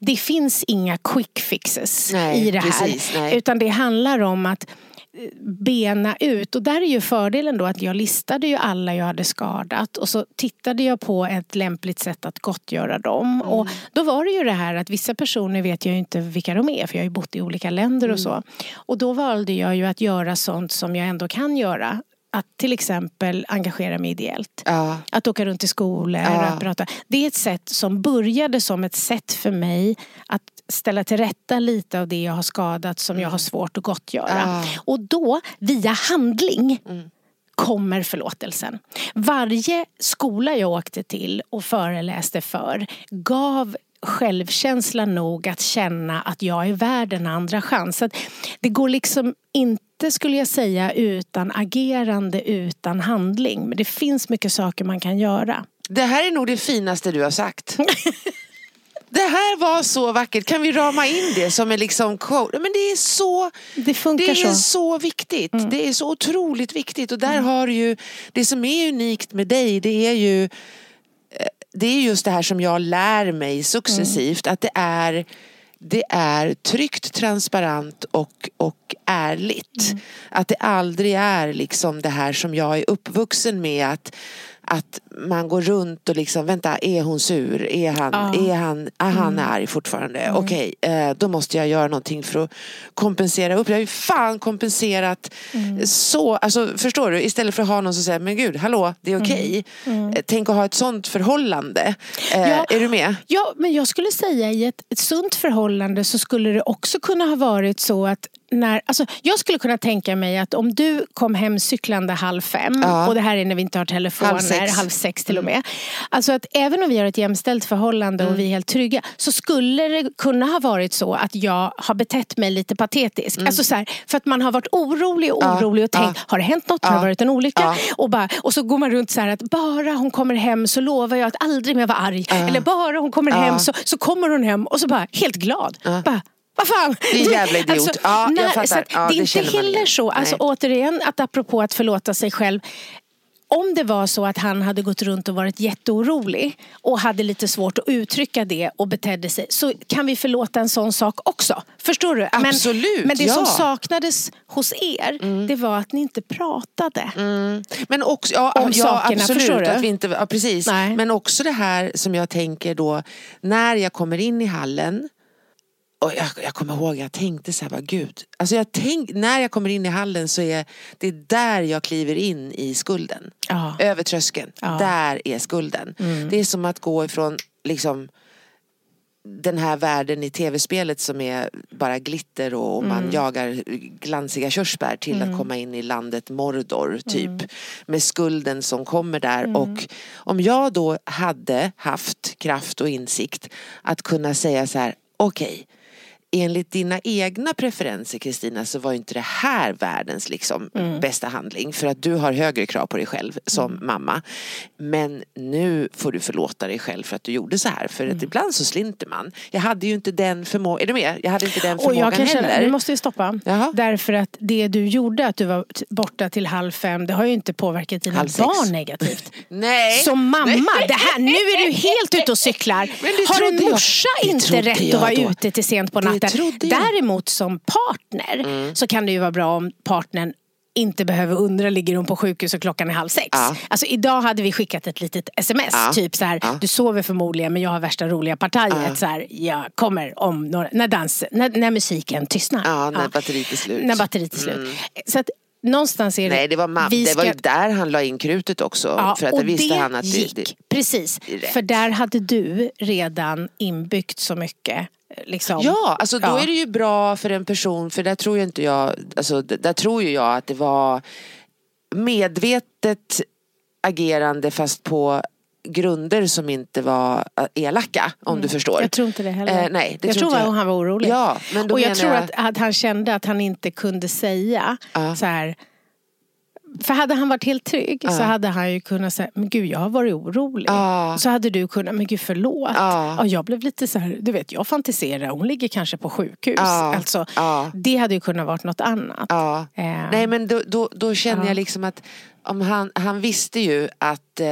det finns inga quick fixes Nej, i det här. precis. Utan det handlar om att eh, bena ut. Och där är ju fördelen då att jag listade ju alla jag hade skadat och så tittade jag på ett lämpligt sätt att gottgöra dem. Och då var det ju det här att vissa personer vet jag inte vilka de är för jag har ju bott i olika länder och så. Och då valde jag ju att göra sånt som jag ändå kan göra. Att till exempel engagera mig ideellt. Ja. Att åka runt i skolor Ja. och att prata. Det är ett sätt som började som ett sätt för mig att ställa till rätta lite av det jag har skadat som jag har svårt att gottgöra. Ja. Och då, via handling, kommer förlåtelsen. Varje skola jag åkte till och föreläste för gav självkänsla nog att känna att jag är värd en andra chans. Så det går liksom inte, skulle jag säga, utan agerande, utan handling. Men det finns mycket saker man kan göra. Det här är nog det finaste du har sagt. [LAUGHS] Det här var så vackert. Kan vi rama in det som en liksom quote? Men det är så, Det funkar det är så. Mm. så viktigt. Det är så otroligt viktigt. Och där har du ju, det som är unikt med dig det är ju det är just det här som jag lär mig successivt. Att det är det är tryggt, transparent och, och ärligt. Att det aldrig är liksom det här som jag är uppvuxen med. Att, att man går runt och liksom, vänta, är hon sur? Är han, är han, är han arg fortfarande? Okej, eh, då måste jag göra någonting för att kompensera upp. Jag har ju fan kompenserat så, alltså förstår du? Istället för att ha någon som säger, men gud, hallå, det är okej. Eh, Tänk att ha ett sånt förhållande. Eh, Ja. Är du med? Ja, men jag skulle säga i ett, ett sunt förhållande så skulle det också kunna ha varit så att när, alltså, jag skulle kunna tänka mig att om du kom hem cyklande halv fem Ja. och det här är när vi inte har telefoner, Halv halv sex. sex, till och med. Alltså att även om vi har ett jämställt förhållande och vi är helt trygga så skulle det kunna ha varit så att jag har betett mig lite patetisk. Alltså så här, för att man har varit orolig och Ja, orolig och tänkt, ja. har det hänt något? Har Ja. det varit en olycka? Ja. Och, bara, och så går man runt så här att bara hon kommer hem så lovar jag att aldrig mer vara arg. Eller bara hon kommer hem så, så kommer hon hem och så bara helt glad. Bara, vad fan? Det är jävla idiot. Ja, jag fattar. Ja, det är inte heller så. Alltså, Nej. återigen, att apropå att förlåta sig själv. Om det var så att han hade gått runt och varit jätteorolig och hade lite svårt att uttrycka det och betedde sig så kan vi förlåta en sån sak också. Förstår du? Absolut, men, men det ja. som saknades hos er det var att ni inte pratade. Men också, ja, Om ja sakerna, absolut. förstår du? Att vi inte, ja, precis. Nej. Men också det här som jag tänker då, när jag kommer in i hallen och jag, jag kommer ihåg, jag tänkte så här, bara, gud. Alltså jag tänk, när jag kommer in i hallen så är det där jag kliver in i skulden. Ja. Över tröskeln. Ja. Där är skulden. Det är som att gå ifrån liksom den här världen i tv-spelet som är bara glitter och, och man Mm. jagar glansiga körsbär till Mm. att komma in i landet Mordor typ. Mm. Med skulden som kommer där Mm. och om jag då hade haft kraft och insikt att kunna säga så här, okej enligt dina egna preferenser Kristina så var ju inte det här världens liksom Mm. bästa handling för att du har högre krav på dig själv som Mm. mamma. Men nu får du förlåta dig själv för att du gjorde så här för Mm. att ibland så slinter man. Jag hade ju inte den förmågan, är du med? Jag hade inte den Och förmågan jag kan känna, heller. nu måste vi stoppa. Därför att det du gjorde, att du var borta till halv fem, det har ju inte påverkat dina Halv sex. barn negativt. [LAUGHS] Nej. Som mamma, det här, nu är du helt ute och cyklar. Har en jag. morsa Det inte rätt jag att vara då. ute till sent på natten? Mm. Däremot som partner så kan det ju vara bra om partnern inte behöver undra, ligger hon på sjukhus och klockan är halv sex? Ja. Alltså idag hade vi skickat ett litet sms, Ja. typ så här, Ja. du sover förmodligen men jag har värsta roliga partiet. Ja. Så här, jag kommer om några, när, dans, när, när musiken tystnar. Ja, när batteriet är slut. När batteriet är slut. Mm. Så att någonstans är det... Nej det var, mam- vi det var ju ska- där han la in krutet också. Ja, för att och visste det han att gick. det, det, Precis, för där hade du redan inbyggt så mycket. Liksom. Ja, alltså då Ja. är det ju bra för en person, för där tror ju inte jag, alltså där tror ju jag att det var medvetet agerande fast på grunder som inte var äh, elaka om du förstår. Mm. Jag tror inte det heller. Eh, nej, det jag tror tror att han var orolig. Ja, men och jag menar tror jag- att, att han kände att han inte kunde säga så här. För hade han varit helt trygg så Ja. hade han ju kunnat säga, men gud jag har varit orolig. Ja. Så hade du kunnat, men gud förlåt. Ja. Ja, jag blev lite så här, du vet jag fantiserar, hon ligger kanske på sjukhus. Ja. Alltså. Det hade ju kunnat varit något annat. Eh, Nej men då, då, då känner Ja. jag liksom att om han, han visste ju att eh,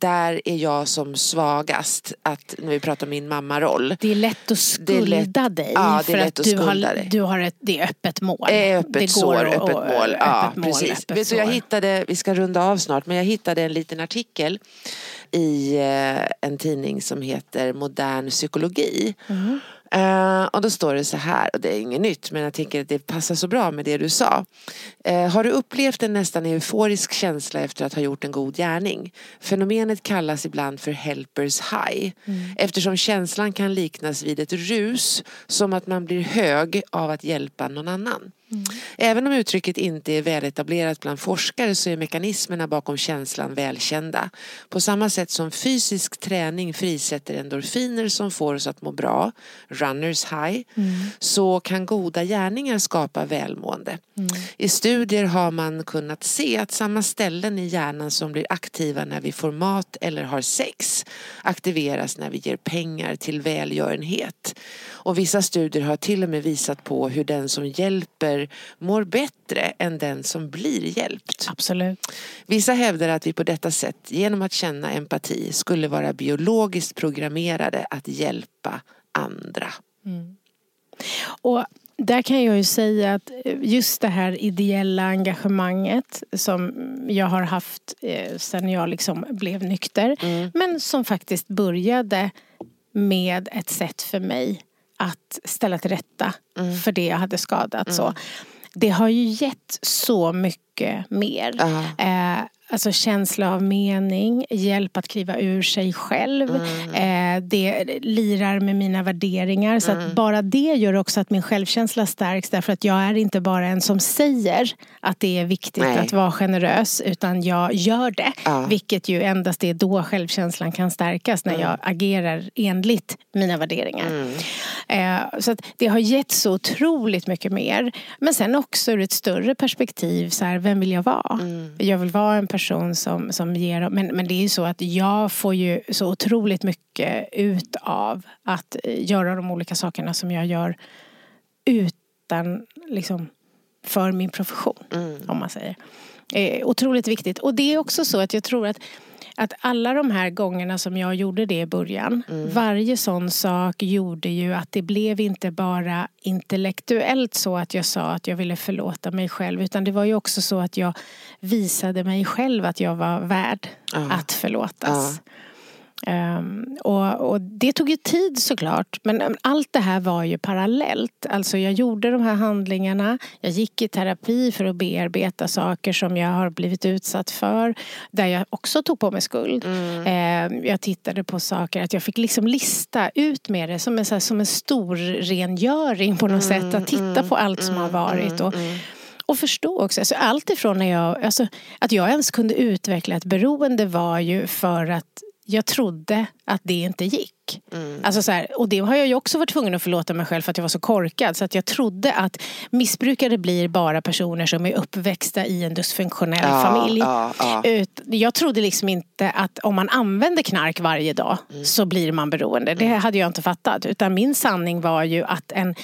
där är jag som svagast. Att när vi pratar om min mammaroll. Det är lätt att Det är skulda lätt- dig. Ja, det är för att att du har, dig. du har ett, det är öppet mål. Eh, Öppet det sår, öppet och- mål. Ja, öppet mål, precis. öppet Vet du, jag hittade, vi ska runda av snart, men jag hittade en liten artikel i eh, en tidning som heter Modern psykologi. Mm. Eh, och då står det så här, och det är inget nytt men jag tänker att det passar så bra med det du sa. Eh, har du upplevt en nästan euforisk känsla efter att ha gjort en god gärning? Fenomenet kallas ibland för helpers high. Eftersom känslan kan liknas vid ett rus, som att man blir hög av att hjälpa någon annan. Även om uttrycket inte är väletablerat bland forskare så är mekanismerna bakom känslan välkända. På samma sätt som fysisk träning frisätter endorfiner som får oss att må bra, runners high, så kan goda gärningar skapa välmående. I studier har man kunnat se att samma ställen i hjärnan som blir aktiva när vi får mat eller har sex aktiveras när vi ger pengar till välgörenhet. Och vissa studier har till och med visat på hur den som hjälper mår bättre än den som blir hjälpt. Absolut. Vissa hävdar att vi på detta sätt, genom att känna empati, skulle vara biologiskt programmerade att hjälpa andra. Och där kan jag ju säga att eh, just det här ideella engagemanget som jag har haft eh, sen jag liksom blev nykter. Men som faktiskt började med ett sätt för mig att ställa till rätta för det jag hade skadat. Så. Det har ju gett så mycket mer. Eh, alltså känsla av mening, hjälp att kliva ur sig själv. Eh, det lirar med mina värderingar. Så att bara det gör också att min självkänsla stärks. Därför att jag är inte bara en som säger att det är viktigt Nej. att vara generös. Utan jag gör det. Ja. Vilket ju endast är då självkänslan kan stärkas. När jag agerar enligt mina värderingar. Eh, så det har gett så otroligt mycket mer. Men sen också ur ett större perspektiv, så här, vem vill jag vara? Jag vill vara en person som, som ger, men, men det är ju så att jag får ju så otroligt mycket ut av att eh, göra de olika sakerna som jag gör utan, liksom, för min profession, om man säger. Eh, otroligt viktigt. Och det är också så att jag tror att att alla de här gångerna som jag gjorde det i början, varje sån sak gjorde ju att det blev inte bara intellektuellt så att jag sa att jag ville förlåta mig själv, utan det var ju också så att jag visade mig själv att jag var värd att förlåtas. Um, och, och, det tog ju tid såklart. Men allt det här var ju parallellt. Alltså jag gjorde de här handlingarna. Jag gick i terapi för att bearbeta saker som jag har blivit utsatt för. Där jag också tog på mig skuld. Mm. Uh, jag tittade på saker. Att jag fick liksom lista ut med det som en, så här, som en stor rengöring på något mm, sätt. Att titta mm, på allt som har mm, varit. Och, mm, och förstå också, alltså allt ifrån när jag, alltså, att jag ens kunde utveckla ett beroende var ju för att jag trodde att det inte gick. Mm. Alltså så här, och det har jag ju också varit tvungen att förlåta mig själv för att jag var så korkad. Så att jag trodde att missbrukare blir bara personer som är uppväxta i en dysfunktionell ja, familj. Ja, ja. Jag trodde liksom inte att om man använder knark varje dag mm. så blir man beroende. Det mm. hade jag inte fattat. Utan min sanning var ju att en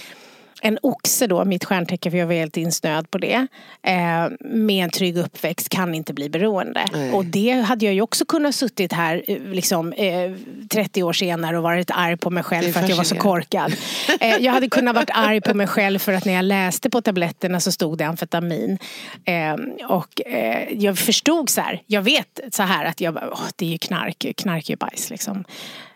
en oxe då, mitt stjärntecken för jag var helt insnöad på det. Eh, med en trygg uppväxt kan inte bli beroende. Nej. Och det hade jag ju också kunnat suttit här eh, liksom, eh, 30 år senare och varit arg på mig själv för att jag var så korkad. [LAUGHS] Eh, jag hade kunnat varit arg på mig själv för att när jag läste på tabletterna så stod det amfetamin. Eh, och eh, jag förstod så här, jag vet så här att jag, åh, det är ju knark, knark är ju bajs liksom.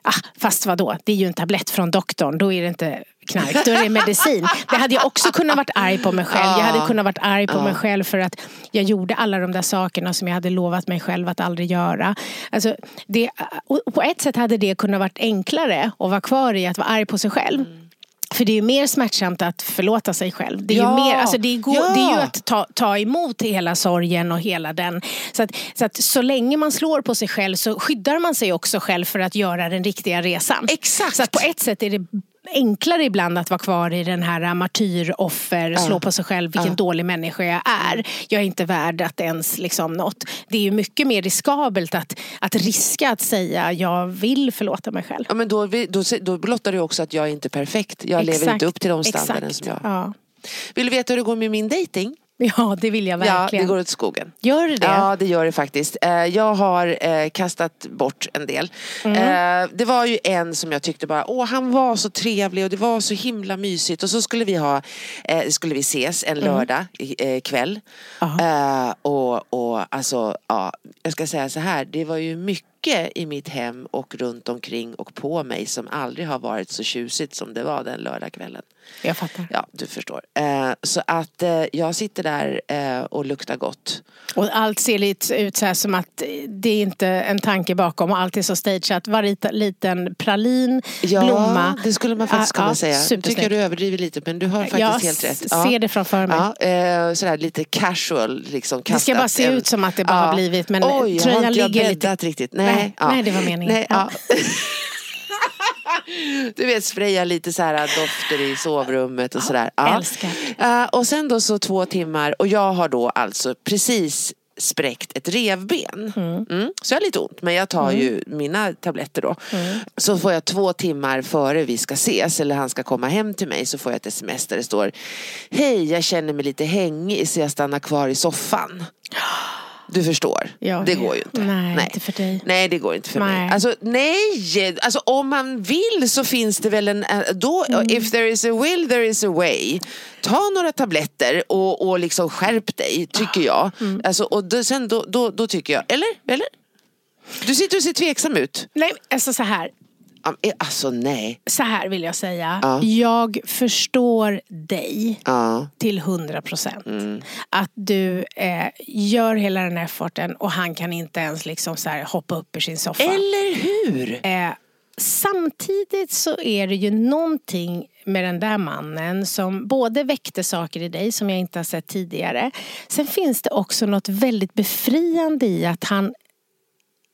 Ah, fast vadå, det är ju en tablett från doktorn, då är det inte knark, då är det medicin. Det hade jag också kunnat varit arg på mig själv. Jag hade kunnat varit arg på mig själv för att jag gjorde alla de där sakerna som jag hade lovat mig själv att aldrig göra. Alltså, det, på ett sätt hade det kunnat varit enklare att vara kvar i att vara arg på sig själv. Mm. För det är ju mer smärtsamt att förlåta sig själv. Det är, ja. ju, mer, alltså det är, go- ja. det är ju att ta, ta emot hela sorgen och hela den. Så att, så att så länge man slår på sig själv så skyddar man sig också själv för att göra den riktiga resan. Exakt. Så att på ett sätt är det enklare ibland att vara kvar i den här martyroffer, ja. slå på sig själv, vilken ja. dålig människa jag är. Jag är inte värd att ens liksom något. Det är ju mycket mer riskabelt att, att riska att säga jag vill förlåta mig själv. Ja, men då, då, då blottar du också att jag är inte perfekt. Jag Exakt. lever inte upp till de standarden som jag... Ja. Vill du veta hur det går med min dating? [LAUGHS] Ja, det vill jag verkligen. Ja, det går åt skogen. Gör det det? Ja, det gör det faktiskt. Eh, jag har eh, kastat bort en del. Mm. Eh, det var ju en som jag tyckte bara, åh han var så trevlig och det var så himla mysigt. Och så skulle vi ha, skulle vi ses en mm. lördag mm. kväll. Och, och alltså, ja, jag ska säga så här, det var ju mycket mycket i mitt hem och runt omkring och på mig som aldrig har varit så tjusigt som det var den lördagskvällen. Jag fattar. Ja, du förstår. Eh, så att eh, jag sitter där eh, och luktar gott. Och allt ser lite ut så här som att det är inte en tanke bakom och allt är så stageat. Varje liten pralin, ja, blomma. det skulle man faktiskt kunna säga. Jag tycker du överdriver lite men du har faktiskt jag helt rätt. Jag ser det framför mig. Ja, sådär lite casual liksom. Det ska bara se ut som att det bara har blivit men Oj, tröjan ligger... Oj, har inte jag riktigt. Nej, nej, ja. nej, det var meningen. Nej, ja. [LAUGHS] Du vet spraya lite så här dofter i sovrummet och sådär. Ja. Älskar. Uh, och sen då så två timmar och jag har då alltså precis spräckt ett revben. Mm. Mm. Så jag har lite ont men jag tar mm. ju mina tabletter då. Mm. Så får jag två timmar före vi ska ses eller han ska komma hem till mig så får jag ett sms där det står Hej jag känner mig lite hängig så jag stannar kvar i soffan. [GASPS] [GASPS] Du förstår. Ja, det går ju inte. Nej, nej, inte för dig. Nej, det går inte för nej. mig. Alltså nej, alltså om man vill så finns det väl en, då, mm. if there is a will there is a way. Ta några tabletter och, och liksom skärp dig, tycker jag. Mm. Alltså, och då, sen då, då, då tycker jag, eller? Eller? Du sitter och ser tveksam ut. Nej, alltså så här. Eh, alltså nej. Så här vill jag säga. Ja. Jag förstår dig ja. till hundra procent. Mm. Att du eh, gör hela den här efforten och han kan inte ens liksom så här hoppa upp ur sin soffa. Eller hur? Eh, samtidigt så är det ju någonting med den där mannen som både väckte saker i dig som jag inte har sett tidigare. Sen finns det också något väldigt befriande i att han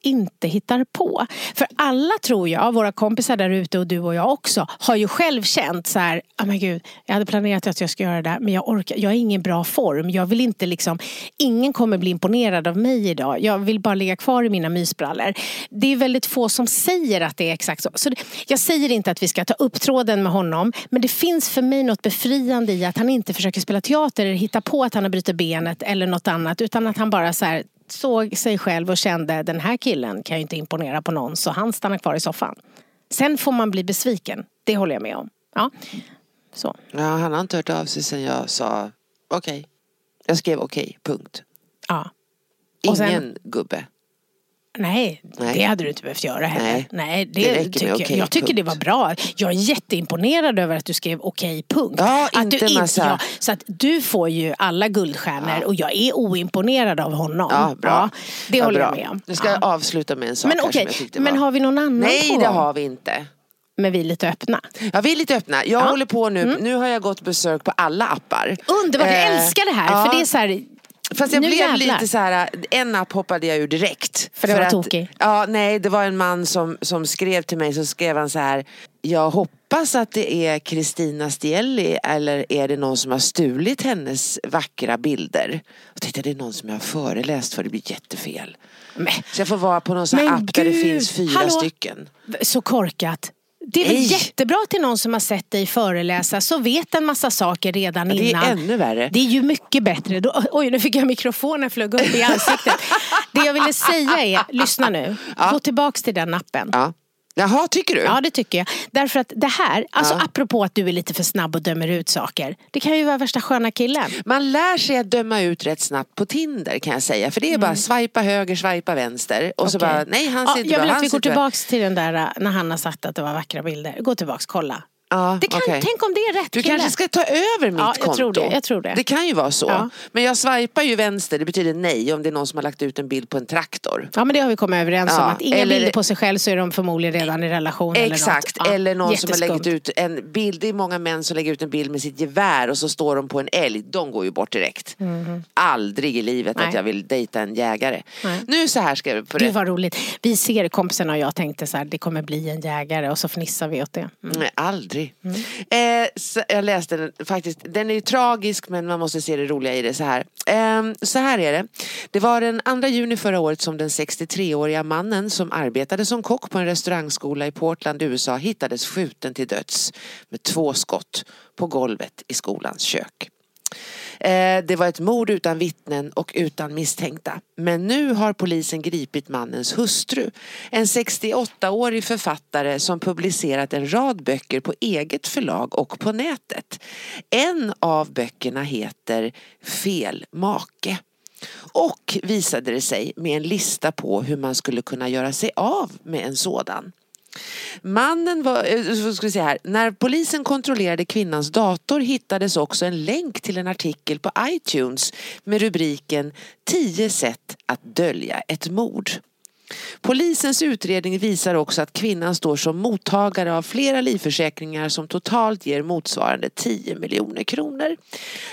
inte hittar på. För alla tror jag, våra kompisar där ute och du och jag också, har ju själv känt så här, oh men gud, jag hade planerat att jag ska göra det där men jag orkar, jag är i ingen bra form. Jag vill inte liksom, ingen kommer bli imponerad av mig idag. Jag vill bara ligga kvar i mina mysbrallor. Det är väldigt få som säger att det är exakt så. så det, jag säger inte att vi ska ta upp tråden med honom men det finns för mig något befriande i att han inte försöker spela teater eller hitta på att han har brutit benet eller något annat utan att han bara så här, såg sig själv och kände den här killen kan ju inte imponera på någon så han stannar kvar i soffan. Sen får man bli besviken, det håller jag med om. Ja, så. ja han har inte hört av sig sen jag sa okej. Okay. Jag skrev okej, okay, punkt. Ja. Ingen sen, gubbe. Nej, Nej. det hade du inte behövt göra heller. Nej. Nej, det, Det räcker tycker jag. okej, jag tycker punkt. det var bra. Jag är jätteimponerad över att du skrev okej, punkt. Ja, att inte du inte, massa- ja, så att du får ju alla guldstjärnor och jag är oimponerad av honom. Ja, bra. Ja, det Ja, håller bra. jag med om. Nu ska jag avsluta med en sak Men här okej, som jag tyckte men var... har vi någon annan Nej, på det har vi inte. Men vi är lite öppna. Ja, vi är lite öppna. Jag Ja. håller på nu. Mm. Nu har jag gått besök på alla appar. Underbart, jag Eh, älskar det här. ja. För det är så här, Fast jag nu blev jävlar. lite så här, en app hoppade jag ur direkt. För det var att, tokig? Ja, nej, det var en man som, som skrev till mig, så skrev han så här, jag hoppas att det är Kristina Stielli eller är det någon som har stulit hennes vackra bilder? Jag tänkte det är någon som jag har föreläst för, det blir jättefel. Men, Så jag får vara på någon sån app där det gud, finns fyra hallå? stycken. så korkat. Det är väl Nej. jättebra till någon som har sett dig föreläsa så vet en massa saker redan Ja, det är innan. ännu värre. Det är ju mycket bättre. Då, oj, nu fick jag mikrofonen flög upp i ansiktet. [LAUGHS] det jag ville säga är, lyssna nu. Gå tillbaks till den appen. Ja. Jaha, tycker du? Ja det tycker jag. Därför att det här, alltså Ja. apropå att du är lite för snabb och dömer ut saker. Det kan ju vara värsta sköna killen. Man lär sig att döma ut rätt snabbt på Tinder kan jag säga. För det är bara swipa höger, swipa vänster. Och så Mm. Okej. bara, nej han ja, ser inte Jag bra, vill att vi går bra. tillbaks till den där äh, när han har sagt att det var vackra bilder. Gå tillbaks, kolla. Ja, Det kan, okej. Tänk om det är rätt Du kille. kanske ska ta över mitt Ja, jag konto. tror det, jag tror det. Det kan ju vara så. Ja. Men jag swipar ju vänster, det betyder nej om det är någon som har lagt ut en bild på en traktor. Ja men det har vi kommit överens om. Ja, Att inga eller- bilder på sig själv så är de förmodligen redan i relation. Exakt, eller, något. Ja, eller någon som har jätteskumt. lagt ut en bild. Det är många män som lägger ut en bild med sitt gevär och så står de på en älg. De går ju bort direkt. Aldrig i livet. Nej. att jag vill dejta en jägare. Nej. Nu så här ska jag på Gud det. vad roligt. Vi ser kompisarna och jag tänkte så här, det kommer bli en jägare och så fnissar vi åt det. Mm. Nej, aldrig. Eh, jag läste den faktiskt. Den är ju tragisk men man måste se det roliga i det så här. Eh, så här är det. Det var den 2 juni förra året som den 63-åriga mannen som arbetade som kock på en restaurangskola i Portland, USA hittades skjuten till döds med två skott på golvet i skolans kök. Eh, Det var ett mord utan vittnen och utan misstänkta. Men nu har polisen gripit mannens hustru. En 68-årig författare som publicerat en rad böcker på eget förlag och på nätet. En av böckerna heter Fel make. Och visade det sig med en lista på hur man skulle kunna göra sig av med en sådan. Mannen var, eh, ska vi säga här, när polisen kontrollerade kvinnans dator hittades också en länk till en artikel på iTunes med rubriken 10 sätt att dölja ett mord. Polisens utredning visar också att kvinnan står som mottagare av flera livförsäkringar som totalt ger motsvarande 10 miljoner kronor.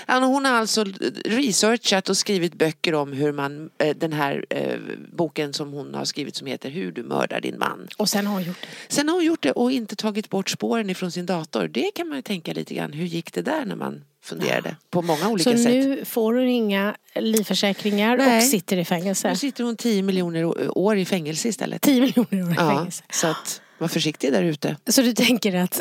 Hon har alltså researchat och skrivit böcker om hur man, eh, den här eh, boken som hon har skrivit som heter Hur du mördar din man. Och sen har hon gjort det. Sen har hon gjort det och inte tagit bort spåren ifrån sin dator. Det kan man ju tänka lite grann, hur gick det där när man funderade på många olika Så sätt. nu får hon inga livförsäkringar Nej. och sitter i fängelse. Nu sitter hon 10 miljoner år i fängelse istället. 10 miljoner år i Ja, fängelse. så att var försiktig där ute. Så du tänker att...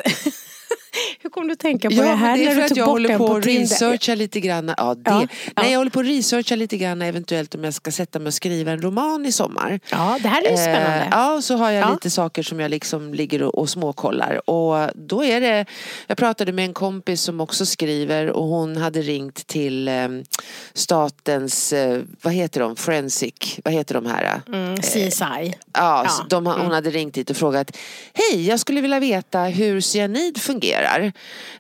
[LAUGHS] Hur kom du att tänka på Ja, det här det är för att jag håller på att researcha lite grann. Ja, det. Ja, Nej, ja. jag håller på att researcha lite grann eventuellt om jag ska sätta mig och skriva en roman i sommar. Ja, det här är ju spännande. Eh, ja, så har jag Ja. lite saker som jag liksom ligger och, och småkollar. Och då är det, jag pratade med en kompis som också skriver och hon hade ringt till eh, statens, eh, vad heter de, forensic, vad heter de här? Mm, CSI. Ja, de, hon mm. hade ringt dit och frågat Hej, jag skulle vilja veta hur cyanid fungerar.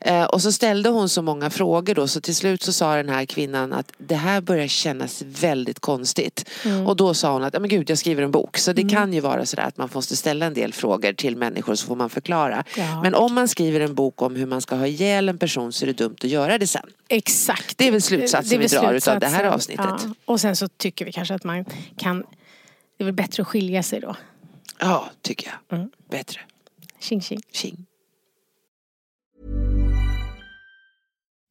Eh, och så ställde hon så många frågor då så till slut så sa den här kvinnan att det här börjar kännas väldigt konstigt. Mm. Och då sa hon att, "Ja, men gud jag skriver en bok. Så det kan ju vara sådär att man måste ställa en del frågor till människor så får man förklara. Ja. Men om man skriver en bok om hur man ska ha ihjäl en person så är det dumt att göra det sen. Exakt. Det är väl slutsatsen Det är väl vi drar utav det här avsnittet. Ja. Och sen så tycker vi kanske att man kan... Det är väl bättre att skilja sig då. Ja, tycker jag. Mm. Bättre. Tjing tjing. Tjing.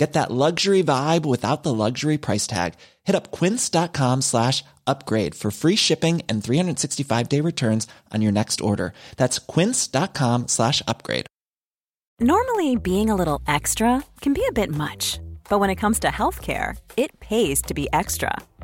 Get that luxury vibe without the luxury price tag. Hit up quince.com slash upgrade for free shipping and 365 day returns on your next order. That's quince.com slash upgrade. Normally, being a little extra can be a bit much, But when it comes to healthcare, it pays to be extra.